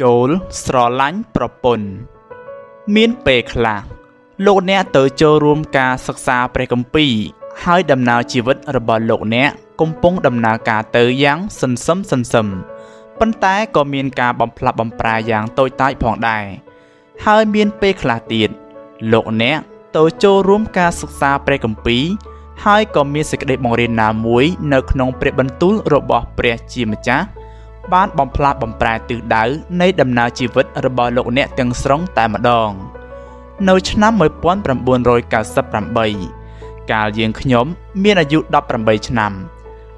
ចូលស្រឡាញ់ប្រពន្ធមានពេលខ្លះលោកអ្នកទៅចូលរួមការសិក្សាព្រះគម្ពីរហើយដំណើរជីវិតរបស់លោកអ្នកកំពុងដំណើរការទៅយ៉ាងសន្សឹមសន្សឹមប៉ុន្តែក៏មានការបំផ្លាស់បំប្រែយ៉ាងតូចតាចផងដែរហើយមានពេលខ្លះទៀតលោកអ្នកទៅចូលរួមការសិក្សាព្រះគម្ពីរហើយក៏មានសេចក្តីបង្រៀនណាមួយនៅក្នុងព្រះបន្ទូលរបស់ព្រះជាម្ចាស់ បានបំផ្លាស់បំប្រែទិសដៅនៃដំណើរជីវិតរបស់លោកអ្នកទាំងស្រុងតែម្ដង នៅឆ្នាំ1998កាលយើងខ្ញុំ មានអាយុ18ឆ្នាំ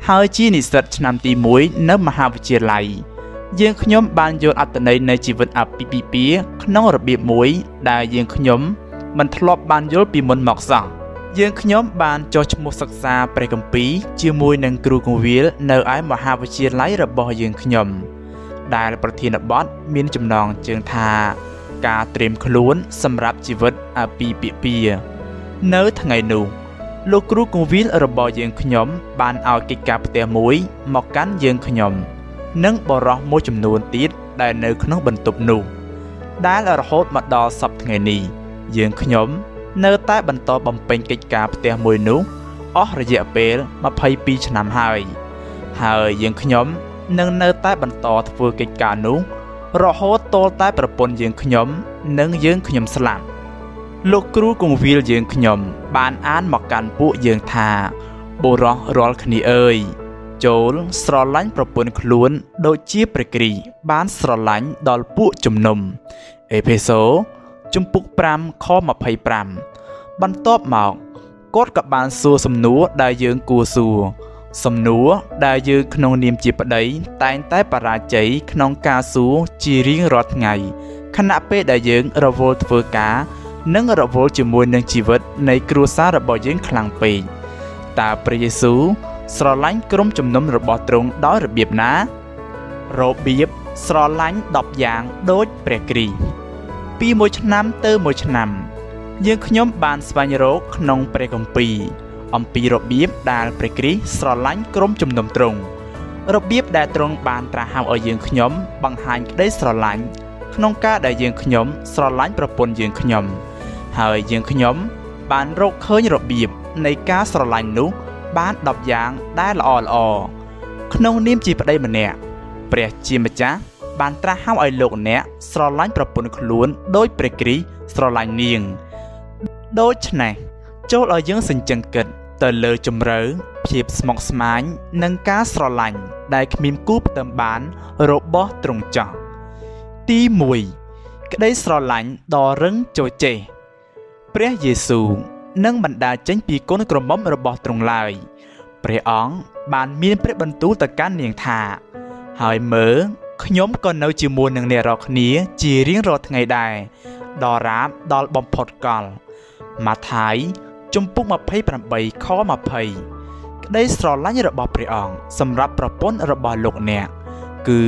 ហើយជានិស្សិតឆ្នាំទី1នៅមហាវិទ្យាល័យយើងខ្ញុំបានយល់អត្ថន័យនៃជីវិតអាពាហ៍ពិពាហ៍ក្នុងរបៀបមួយដែលយើងខ្ញុំមិនធ្លាប់បានយល់ពីមុនមកសោះ យើងខ្ញុំបានចុះឈ្មោះសិក្សាព្រះគម្ពីរជាមួយនឹងគ្រូគង្វាលនៅឯមហាវិទ្យាល័យរបស់យើងខ្ញុំ ដែលប្រធានបទមានចំណងជើងថាការត្រៀមខ្លួនសម្រាប់ជីវិតអាពាហ៍ពិពាហ៍នៅថ្ងៃនោះលោកគ្រូគង្វាលរបស់យើងខ្ញុំ បានឲ្យកិច្ចការផ្ទះមួយមកកាន់យើងខ្ញុំ និងបរោះមួយចំនួនទៀតដែលនៅក្នុងបន្ទប់នោះដែលរហូតមកដល់សប្តាហ៍ថ្ងៃនេះយើងខ្ញុំ នៅតែបន្តបំពេញកិច្ចការផ្ទះមួយនោះអស់រយៈពេល22ឆ្នាំហើយ ហើយយើងខ្ញុំនឹងនៅតែបន្តធ្វើកិច្ចការនោះរហូតទាល់តែប្រពន្ធយើងខ្ញុំ និងយើងខ្ញុំស្លាប់លោកគ្រូគង្វាលយើងខ្ញុំ បានអានមកកាន់ពួកយើងថាបុរសរាល់គ្នាអើយចូលស្រឡាញ់ប្រពន្ធខ្លួន ដូចជាព្រះគ្រី បានស្រឡាញ់ដល់ពួកជំនុំអេផេសូ ជំពូក5ខ25បន្ទាប់មកគាត់ក៏បានសួរសំណួរដែលយើងគួរសួរសំណួរដែលយើងក្នុងនាមជាប្តីតែងតែបរាជ័យក្នុងការសួរជារៀងរាល់ថ្ងៃខណៈពេលដែលយើងរវល់ធ្វើការ និងរវល់ជាមួយនឹងជីវិតនៃគ្រួសាររបស់យើងខ្លាំងពេកតើព្រះយេស៊ូវស្រឡាញ់ក្រុមជំនុំរបស់ទ្រង់ដោយរបៀបណារបៀបស្រឡាញ់10យ៉ាងដូចព្រះគ្រីស្ទ ពីមួយឆ្នាំទៅមួយឆ្នាំ យើងខ្ញុំបានស្វែងរកក្នុងព្រះគម្ពីរអំពីរបៀបដែលព្រះគ្រីស្ទស្រឡាញ់ក្រុមជំនុំទ្រង់របៀបដែលទ្រង់បានត្រាស់ហៅឲ្យយើងខ្ញុំបង្ហាញក្តីស្រឡាញ់ក្នុងការដែលយើងខ្ញុំស្រឡាញ់ប្រពន្ធយើងខ្ញុំ ហើយយើងខ្ញុំ បានរកឃើញរបៀបនៃការស្រឡាញ់នោះ បាន10យ៉ាងដែលល្អល្អក្នុងនាមជាប្តីម្នាក់ព្រះជាម្ចាស់ បានត្រាស់ហៅឲ្យលោកអ្នកស្រឡាញ់ប្រពន្ធខ្លួនដោយព្រះគ្រីស្ទស្រឡាញ់នាងដូច្នេះចូលឲ្យយើងសញ្ជឹងគិតទៅលើជំរឿភាពស្មុគស្មាញនិងការស្រឡាញ់ដែលគ្មានគូផ្ទឹមបានរបស់ទ្រង់ចាស់ទី1ក្តីស្រឡាញ់ដ៏រឹងជោចេះព្រះយេស៊ូវនឹងបណ្ដាចេញពីគុណក្រមុំរបស់ទ្រង់ឡើយព្រះអង្គបានមានព្រះបន្ទូលទៅកាន់នាងថា ហើយមើល ខ្ញុំក៏នៅជាមួយនឹងអ្នករាល់គ្នាជារៀងរាល់ថ្ងៃដែរដរាបដល់បំផុតកលម៉ាថាយជំពូក28ខ20ក្តីស្រឡាញ់របស់ព្រះអង្គសម្រាប់ប្រពន្ធរបស់លោកអ្នកគឺ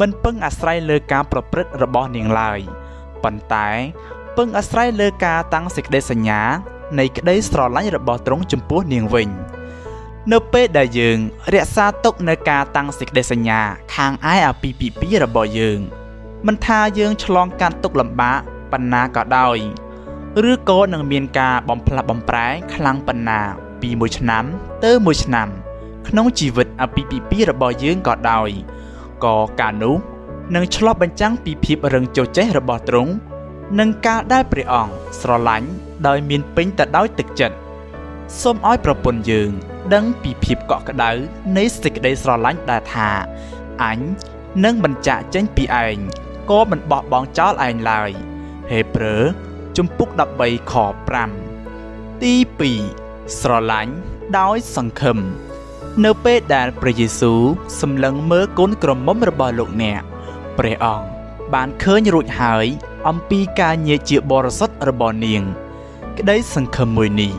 មិនពឹងអាស្រ័យលើការប្រព្រឹត្តរបស់នាងឡើយប៉ុន្តែពឹងអាស្រ័យលើការតាំងសេចក្តីសញ្ញានៃក្តីស្រឡាញ់របស់ទ្រង់ចំពោះនាងវិញ។ នៅពេលដែលយើង រក្សាទុកនៅការតាំងសេចក្តីសញ្ញា ខាងឯអាពីពិពីរបស់យើងមិនថាយើងឆ្លងកាត់ទុកលំបាកប៉ុណ្ណាក៏ដោយឬក៏នឹងមានការបំផ្លាស់បំប្រែខ្លាំងប៉ុណ្ណាពីមួយឆ្នាំទៅមួយឆ្នាំ ក្នុងជីវិតអាពីពិពីរបស់យើងក៏ដោយក៏ការនោះនឹងឆ្លុះបញ្ចាំងពីភាពរឹងជោចេះរបស់ទ្រង់និងការដែលព្រះអង្គស្រឡាញ់ដោយមានពេញទៅដោយទឹកចិត្តសូមឲ្យប្រពន្ធយើង ដឹងពីភាពកក់ក្ដៅនៃសេចក្តីស្រឡាញ់ដែលថាអញនឹងបញ្ចាក់ចេញពីឯងក៏មិនបោះបង់ចោលឯងឡើយហេព្រើរជំពូក13ខ5ទី2ស្រឡាញ់ដោយសង្ឃឹមនៅពេលដែលព្រះយេស៊ូវសម្លឹងមើលកូនក្រមុំរបស់លោកអ្នកព្រះអង្គបានឃើញរួចហើយអំពីការញែកជាបរិសុទ្ធរបស់នាង ក្តីសង្ឃឹមមួយនេះ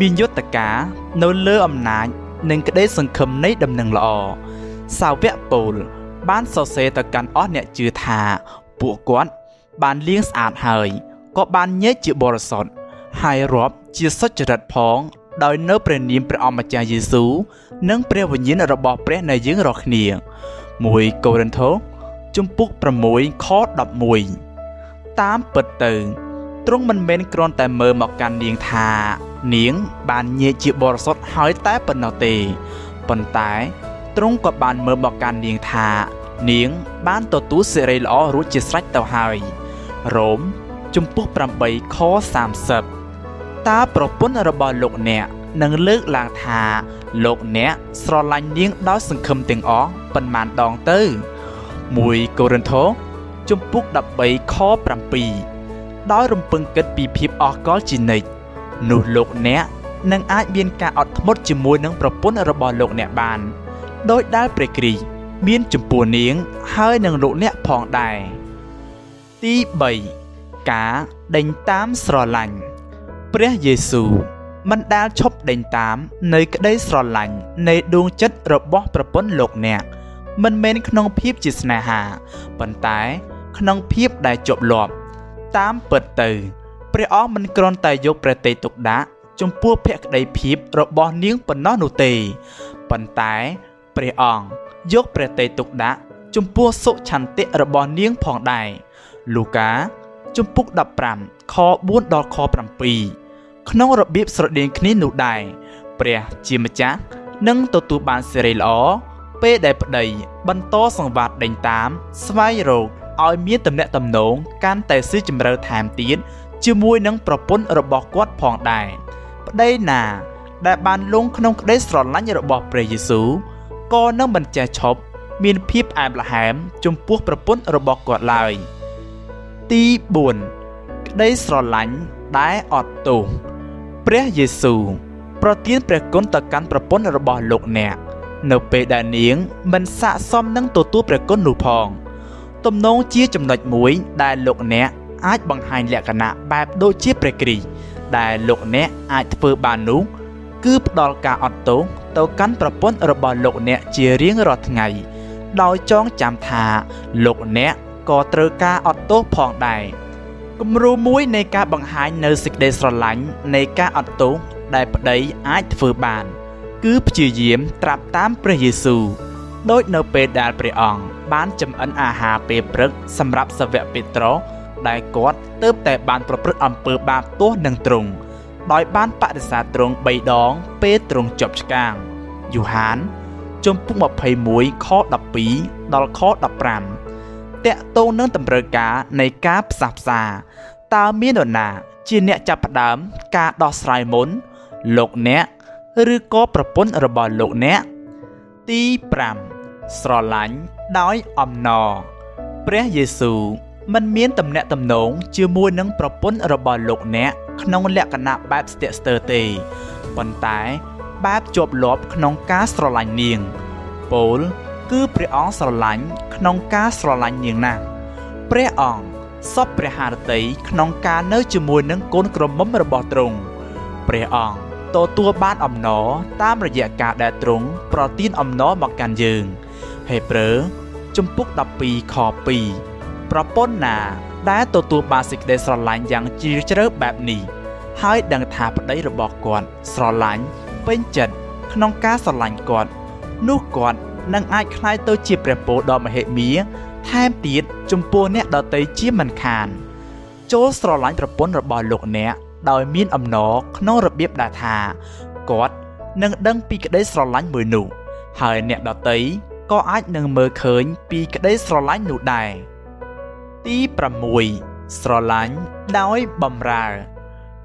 មានយុទ្ធការនៅលើអំណាចនិងក្តីសង្ឃឹមនៃដំណឹងល្អសាវកពូល បានសរសេរទៅកាន់អស់អ្នកជឿថាពួកគាត់បានលាងស្អាតហើយក៏បានញែកជាបរិសុទ្ធហើយរាប់ជាសុចរិតផង ដោយនៅព្រះនាមព្រះអម្ចាស់យេស៊ូវនិងព្រះវិញ្ញាណរបស់ព្រះនៃយើងរាល់គ្នា1កូរិនថូខជំពូក6ខ11តាមពិតទៅទ្រង់មិនមែនគ្រាន់តែមើលមកកាន់នាងថា នាងបានញែកជាបរិសុទ្ធហើយតែប៉ុណ្ណោះទេប៉ុន្តែទ្រង់ក៏បានមើលមកកាន់នាងថា នាងបានទទួលសេរីល្អរួចជាស្រេចទៅហើយរ៉ូមជំពូក8ខ30តើប្រពន្ធរបស់លោកអ្នកនឹងលើកឡើងថាលោកអ្នកស្រឡាញ់នាងដោយសង្ឃឹមទាំងអស់ប៉ុន្មានដងទៅ1កូរិនថូជំពូក13ខ7ដោយរំពឹងគិតពីភាពអស់កល្បជានិច្ច នោះលោកអ្នកនឹងអាចមានការអត់ធ្មត់ជាមួយនឹងប្រពន្ធរបស់លោកអ្នកបានដោយដែលព្រះគ្រីស្ទមានចំពោះនាងហើយនឹងលោកអ្នកផងដែរទី3ការដេញតាមស្រឡាញ់ព្រះយេស៊ូវមិនដែលឈប់ដេញតាមនៅក្តីស្រឡាញ់នៃដួងចិត្តរបស់ប្រពន្ធលោកអ្នកមិនមែនក្នុងភាពជាស្នេហាប៉ុន្តែក្នុងភាពដែលជាប់លាប់តាមពិតទៅ ព្រះអង្គមិនគ្រាន់តែយកព្រះទេទុកដាក់ចំពោះភក្តីភាពរបស់នាងប៉ុណ្ណោះនោះទេប៉ុន្តែព្រះអង្គយកព្រះទេទុកដាក់ចំពោះសុឆន្ទៈរបស់នាងផងដែរលូកាជំពូក15ខ4ដល់ខ7ក្នុងរបៀបស្រដៀងគ្នានោះដែរព្រះជាម្ចាស់នឹងទទួលបានសេរីល្អពេលដែលប្តីបន្តសង្វាតដេញតាម ស្វែងរកឲ្យមានទំនាក់ទំនងកាន់តែស៊ីជម្រៅថែមទៀត ជាមួយនឹងប្រពន្ធរបស់គាត់ផងដែរប្តីណា ដែលបានលងក្នុងក្តីស្រឡាញ់របស់ព្រះយេស៊ូវក៏នឹងមិនចេះឈប់មានភាពអែបល្ហែមចំពោះប្រពន្ធរបស់គាត់ឡើយទី4ក្តីស្រឡាញ់ដែលអត់ទោសព្រះយេស៊ូវប្រទានព្រះគុណទៅកាន់ប្រពន្ធរបស់លោកអ្នកនៅពេលដែលនាងមិនស័កសមនឹងទទួលព្រះគុណនោះផង ទំនងជាចំណុចមួយដែលលោកអ្នក អាចបង្ហាញលក្ខណៈបែបដូចជាព្រះគ្រីស្ទដែលលោកអ្នកអាចធ្វើបាននោះគឺផ្ដល់ការអត់ទោសទៅកាន់ប្រពន្ធរបស់លោកអ្នកជារៀងរាល់ថ្ងៃ ដោយចងចាំថាលោកអ្នកក៏ត្រូវការអត់ទោសផងដែរគំរូមួយនៃការបង្ហាញនៅសេចក្តីស្រឡាញ់នៃការអត់ទោសដែលប្តីអាចធ្វើបាន គឺព្យាយាមត្រាប់តាមព្រះយេស៊ូវដោយនៅពេលដែលព្រះអង្គបានចម្អិនអាហារពេលព្រឹកសម្រាប់សាវកពេត្រុស ដែលគាត់ទើបតែបានប្រព្រឹត្តអំពើបាបទោះនឹងទ្រង់ដោយបានបដិសេធទ្រង់3ដង ពេលទ្រង់ជាប់ឆ្កាងយូហានជំពូក21ខ12ដល់ខ15តកតងនឹងតម្រូវការនៃការផ្សះផ្សាតើមាននរណា ជាអ្នកចាប់ផ្ដើមការដោះស្រាយមុន លោកអ្នកឬក៏ប្រពន្ធរបស់លោកអ្នកទី5ស្រឡាញ់ដោយអំណរព្រះយេស៊ូវ មិនមានទំនាក់ទំនងជាមួយនឹងប្រពន្ធរបស់លោកអ្នកក្នុងលក្ខណៈបែបស្ទាក់ស្ទើរទេប៉ុន្តែបែបជាប់លាប់ក្នុងការស្រឡាញ់នាងពោលគឺព្រះអង្គស្រឡាញ់ក្នុងការស្រឡាញ់នាងណាស់ព្រះអង្គសពព្រះハរតីក្នុងការនៅជាមួយនឹងកូនក្រមុំរបស់ទ្រង់ព្រះអង្គទទួលបានអំណរតាមរយៈការដែលទ្រង់ប្រទានអំណរមកកាន់យើងហេព្រើរជំពូក12ខ2 ប្រពន្ធណាដែលទទួលបានសេចក្តីស្រឡាញ់យ៉ាងជ្រាលជ្រៅបែបនេះហើយដឹងថាប្តីរបស់គាត់ស្រឡាញ់ពេញចិត្តក្នុងការស្រឡាញ់គាត់នោះគាត់នឹងអាចคล้ายទៅជាព្រះពរដ៏មហិមាថែមទៀតចំពោះអ្នកដតីជាមិនខាន ចូលស្រឡាញ់ប្រពន្ធរបស់លោកអ្នកដោយមានអំណរក្នុងរបៀបដែលថាគាត់នឹងដឹងពីក្តីស្រឡាញ់មួយនោះហើយអ្នកដតីក៏អាចនឹងមើលឃើញពីក្តីស្រឡាញ់នោះដែរ ទី6ស្រឡាញ់ដោយបំរើ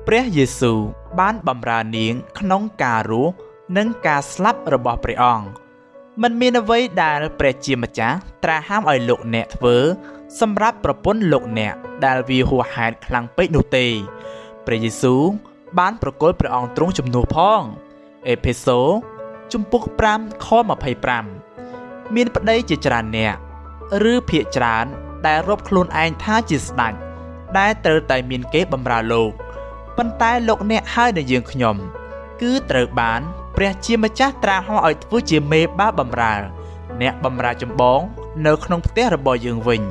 ព្រះយេស៊ូវបានបំរើនាងក្នុងការរស់និងការស្លាប់របស់ព្រះអង្គមិនមានអ្វីដែលព្រះជាម្ចាស់ត្រាស់ហាមឲ្យលោកអ្នកធ្វើ សម្រាប់ប្រពន្ធលោកអ្នកដែលវាហួសហេតុខ្លាំងពេកនោះទេព្រះយេស៊ូវបានប្រគល់ព្រះអង្គទ្រង់ជំនួសផងអេផេសូជំពូក5ខ25មានប្តីជាច្រើនអ្នកឬភាកច្រើន ដែលរាប់ខ្លួនឯងថាជាស្ដេចដែលត្រូវតែមានគេបម្រើលោកប៉ុន្តែលោកអ្នកហើយនឹងយើងខ្ញុំ គឺត្រូវបានព្រះជាម្ចាស់ត្រាស់ហោឲ្យធ្វើជាមេបាបំរើ អ្នកបំរើចម្បង នៅក្នុងផ្ទះរបស់យើងវិញ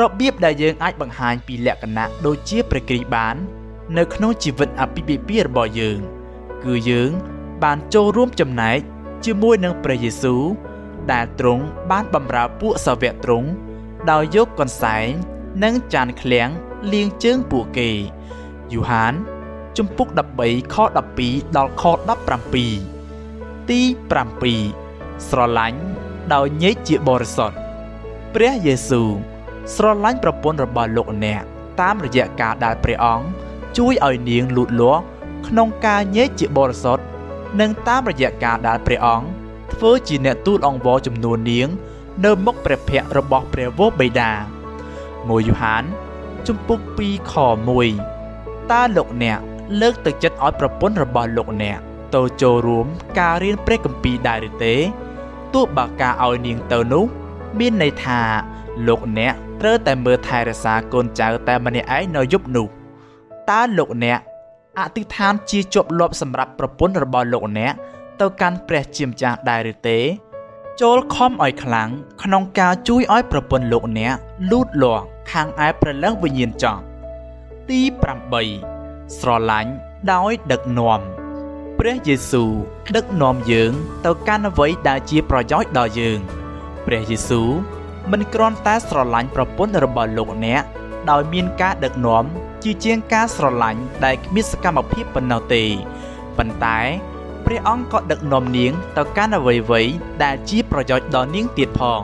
របៀបដែលយើងអាចបង្ហាញពីលក្ខណៈដូចជាព្រះគ្រីស្ទបាន នៅក្នុងជីវិតអភិពិពារបស់យើង គឺយើងបានចូលរួមចំណែកជាមួយនឹងព្រះយេស៊ូវដែលទ្រង់បានបម្រើពួកសាវកទ្រង់ ដោយយកកន្សែង និងចានឃ្លាំងលាងជើងពួកគេយូហាន ជំពូក13ខ12ដល់ខ17ទី7ស្រឡាញ់ដោយញែកជាបរិសុទ្ធព្រះយេស៊ូវស្រឡាញ់ប្រពន្ធរបស់លោកអ្នកតាមរយៈការដែលព្រះអង្គជួយឲ្យនាងលូតលាស់ក្នុងការញែកជាបរិសុទ្ធនិងតាមរយៈការដែលព្រះអង្គធ្វើជាអ្នកទូលអង្វរចំនួននាង នៅមុខព្រះភ័ក្ត្ររបស់ព្រះវរបិតា1យូហានជំពូក2ខ1តើលោកអ្នកលើកទឹកចិត្តឲ្យប្រពន្ធរបស់លោកអ្នកទៅចូលរួមការរៀនព្រះគម្ពីរដែរឬទេទោះបើការឲ្យនាងទៅនោះមានន័យថាលោកអ្នកត្រូវតែមើលថែរក្សាកូនចៅតែម្នាក់ឯងនៅយប់នោះតើលោកអ្នកអធិដ្ឋានជាជាប់លាប់សម្រាប់ប្រពន្ធរបស់លោកអ្នកទៅកាន់ព្រះជាម្ចាស់ដែរឬទេ ចូលខំឲ្យខ្លាំងក្នុងការជួយឲ្យប្រពន្ធលោកអ្នកលូតលាស់ខាងឯព្រលឹងវិញ្ញាណចង់ទី8ស្រឡាញ់ដោយដឹកនាំព្រះយេស៊ូវដឹកនាំយើងទៅកាន់អ្វីដែលជាប្រយោជន៍ដល់យើងព្រះយេស៊ូវមិនគ្រាន់តែស្រឡាញ់ប្រពន្ធរបស់លោកអ្នកដោយមានការដឹកនាំជាជាងការស្រឡាញ់ដែលគ្មានសកម្មភាពប៉ុណ្ណោះទេប៉ុន្តែ ព្រះអង្គក៏ដឹកនាំនាងទៅកាន់អ្វីៗដែលជាប្រយោជន៍ដល់នាងទៀតផង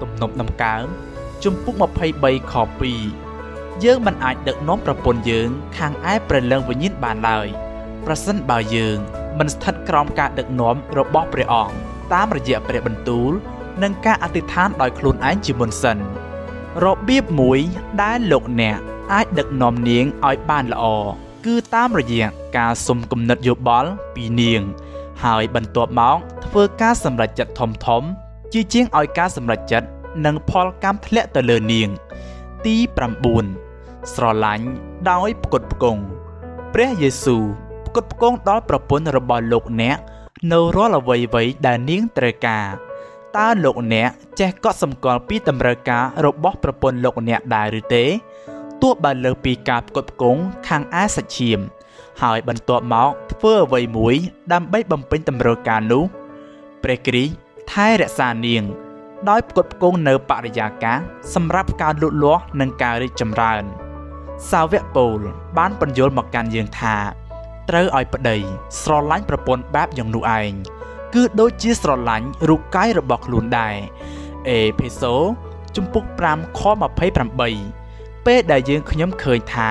ទំនុកដំកើងជំពូក23ខ2យើងមិនអាចដឹកនាំប្រពន្ធយើង ខាងឯព្រះលឹងវិញ្ញាណបានឡើយប្រសិនបើយើងមិនស្ថិតក្រោមការដឹកនាំរបស់ព្រះអង្គតាមរយៈព្រះបន្ទូល និងការអធិដ្ឋានដោយខ្លួនឯងជាមុនសិនរបៀបមួយដែលលោកអ្នកអាចដឹកនាំនាងឲ្យបានល្អ គឺតាមរយៈការសុំគំនិតយោបល់ពីនាង ហើយបន្ទាប់មកធ្វើការសម្រេចចិត្តធំធំ ជាជាងឲ្យការសម្រេចចិត្តនិងផលកម្មធ្លាក់ទៅលើនាង ទី9ស្រឡាញ់ដោយផ្គត់ផ្គង់ព្រះយេស៊ូវផ្គត់ផ្គង់ដល់ប្រពន្ធរបស់លោកអ្នកនៅរាល់អ្វីៗដែលនាងត្រូវការតើលោកអ្នកចេះកត់សម្គាល់ពីតម្រូវការរបស់ប្រពន្ធលោកអ្នកដែរឬទេ ទោះបើលើសពីការផ្គត់ផ្គង់ខាងឯសាច់ឈាម ហើយបន្ទាប់មកធ្វើអ្វីមួយ ដើម្បីបំពេញតម្រូវការនោះព្រះគ្រីស្ទថែរក្សានាង ដោយផ្គត់ផ្គង់នៅបរិយាកាសសម្រាប់ការលូតលាស់និងការរីកចម្រើន សាវកពូល បានបញ្យល់មកកាន់យើងថាត្រូវឲ្យប្តីស្រឡាញ់ប្រពន្ធបែបយ៉ាងនោះឯងគឺដូចជាស្រឡាញ់រូបកាយរបស់ខ្លួនដែរអេភេសូជំពូក5ខ28 ពេលដែលយើងខ្ញុំឃើញថា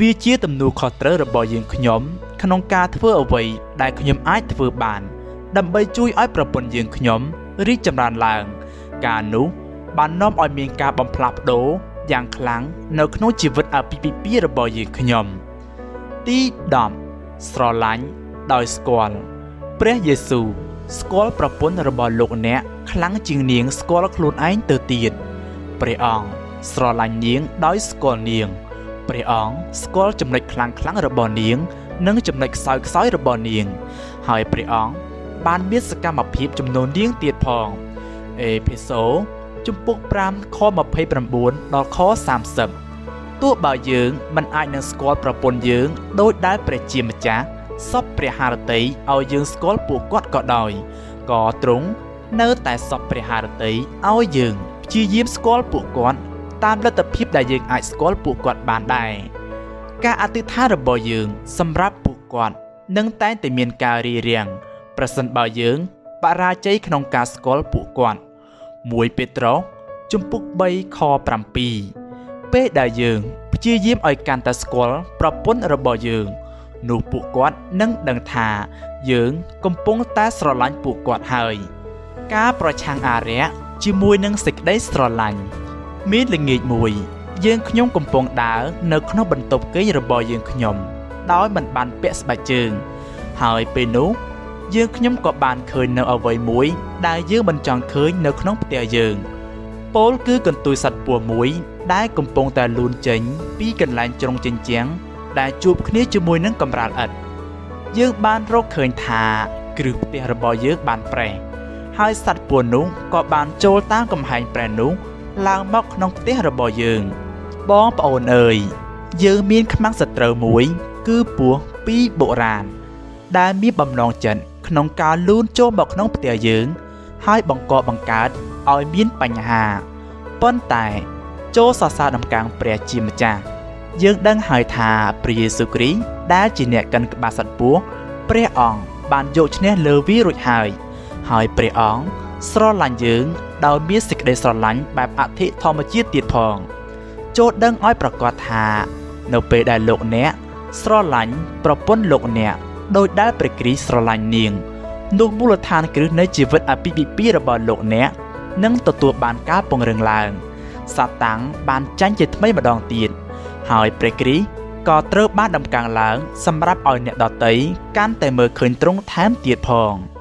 វាជាទំនួលខុសត្រូវរបស់យើងខ្ញុំ ក្នុងការធ្វើអ្វីដែលខ្ញុំអាចធ្វើបាន ដើម្បីជួយឲ្យប្រពន្ធយើងខ្ញុំរីកចម្រើនឡើង ការនោះបាននាំឲ្យមានការបំផ្លាស់ប្ដូរយ៉ាងខ្លាំងនៅក្នុងជីវិតអាពាហ៍ពិពាហ៍របស់យើងខ្ញុំទី10ស្រឡាញ់ដោយស្គាល់ព្រះយេស៊ូវស្គាល់ប្រពន្ធរបស់លោកអ្នកខ្លាំងជាងនាងស្គាល់ខ្លួនឯងទៅទៀតព្រះអង្គ ស្រឡាញ់នាងដោយស្គាល់នាងព្រះអង្គស្គាល់ចំណុចខ្លាំងខ្លាំងរបស់នាង និងចំណុចខ្សោយខ្សោយរបស់នាង ហើយព្រះអង្គបានមានសកម្មភាពចំនួននាងទៀតផងអេភេសូជំពូក5ខ29ដល់ខ30ទោះបើយើងមិនអាចនឹងស្គាល់ប្រពន្ធយើងដោយដែលព្រះជាម្ចាស់សពព្រះハរតីឲ្យយើងស្គាល់ពួកគាត់ក៏ដោយក៏ទ្រង់នៅតែសពព្រះハរតីឲ្យយើងព្យាយាមស្គាល់ពួកគាត់ តាមលទ្ធភាពដែលយើងអាចស្គាល់ពួកគាត់បានដែរការអធិដ្ឋានរបស់យើងសម្រាប់ពួកគាត់នឹងតែងតែមានការរីរាំងប្រសិនបើយើងបរាជ័យក្នុងការស្គាល់ពួកគាត់1ពេត្រុសជំពូក3ខ7ពេលដែលយើងព្យាយាមឲ្យកាន់តែស្គាល់ប្រពន្ធរបស់យើងនោះពួកគាត់នឹងដឹងថាយើងកំពុងតែស្រឡាញ់ពួកគាត់ហើយ ការប្រឆាំងអារក្សជាមួយនឹងសេចក្តីស្រឡាញ់ មានល្ងាចមួយ យើងខ្ញុំកំពុងដើរនៅក្នុងបន្ទប់គេងរបស់យើងខ្ញុំ ដោយមិនបានពាក់ស្បែកជើង ហើយពេលនោះយើងខ្ញុំក៏បានឃើញនៅអ្វីមួយដែលយើងមិនចង់ឃើញនៅក្នុងផ្ទះយើងពោលគឺកន្ទុយសត្វពស់មួយដែលកំពុងតែលូនចេញពីកន្លែងជ្រុងជញ្ជាំងដែលជួបគ្នាជាមួយនឹងកំរាលឥដ្ឋយើងបានរកឃើញថាគ្រឹះផ្ទះរបស់យើងបានប្រេះហើយសត្វពស់នោះក៏បានចូលតាមកំហែងប្រេះនោះ ឡើងមកក្នុងផ្ទះរបស់យើង បងប្អូនអើយយើងមានខ្មាំងសត្រូវមួយ គឺពស់ពីបុរាណដែលមានបំណងចិត្តក្នុងការលូនចូលមកក្នុងផ្ទះយើង ហើយបង្កបង្កើតឲ្យមានបញ្ហាប៉ុន្តែ ចូលសរសើរដំកើងព្រះជាម្ចាស់យើងដឹងហើយថាព្រះយេស៊ូវគ្រីស្ទដែលជាអ្នកកិនក្បាលសត្វពស់ព្រះអង្គបានយកឈ្នះលើវារួចហើយ ហើយព្រះអង្គស្រឡាញ់យើង ដោយមានសេចក្តីស្រឡាញ់បែបអធិធម្មជាតិទៀតផងចូលដឹងឲ្យប្រកាសថា នៅពេលដែលលោកអ្នកស្រឡាញ់ប្រពន្ធលោកអ្នកដោយដែលព្រះគ្រីស្ទស្រឡាញ់នាងនោះមូលដ្ឋានគ្រឹះនៃជីវិតអាពាហ៍ពិពាហ៍របស់លោកអ្នកនឹងទទួលបានការពង្រឹងឡើងសាតាំងបានចាញ់ជាថ្មីម្ដងទៀតហើយព្រះគ្រីស្ទក៏ត្រូវបានដំកើងឡើង សម្រាប់ឲ្យអ្នកដតីកាន់តែមើលឃើញទ្រង់ថែមទៀតផង។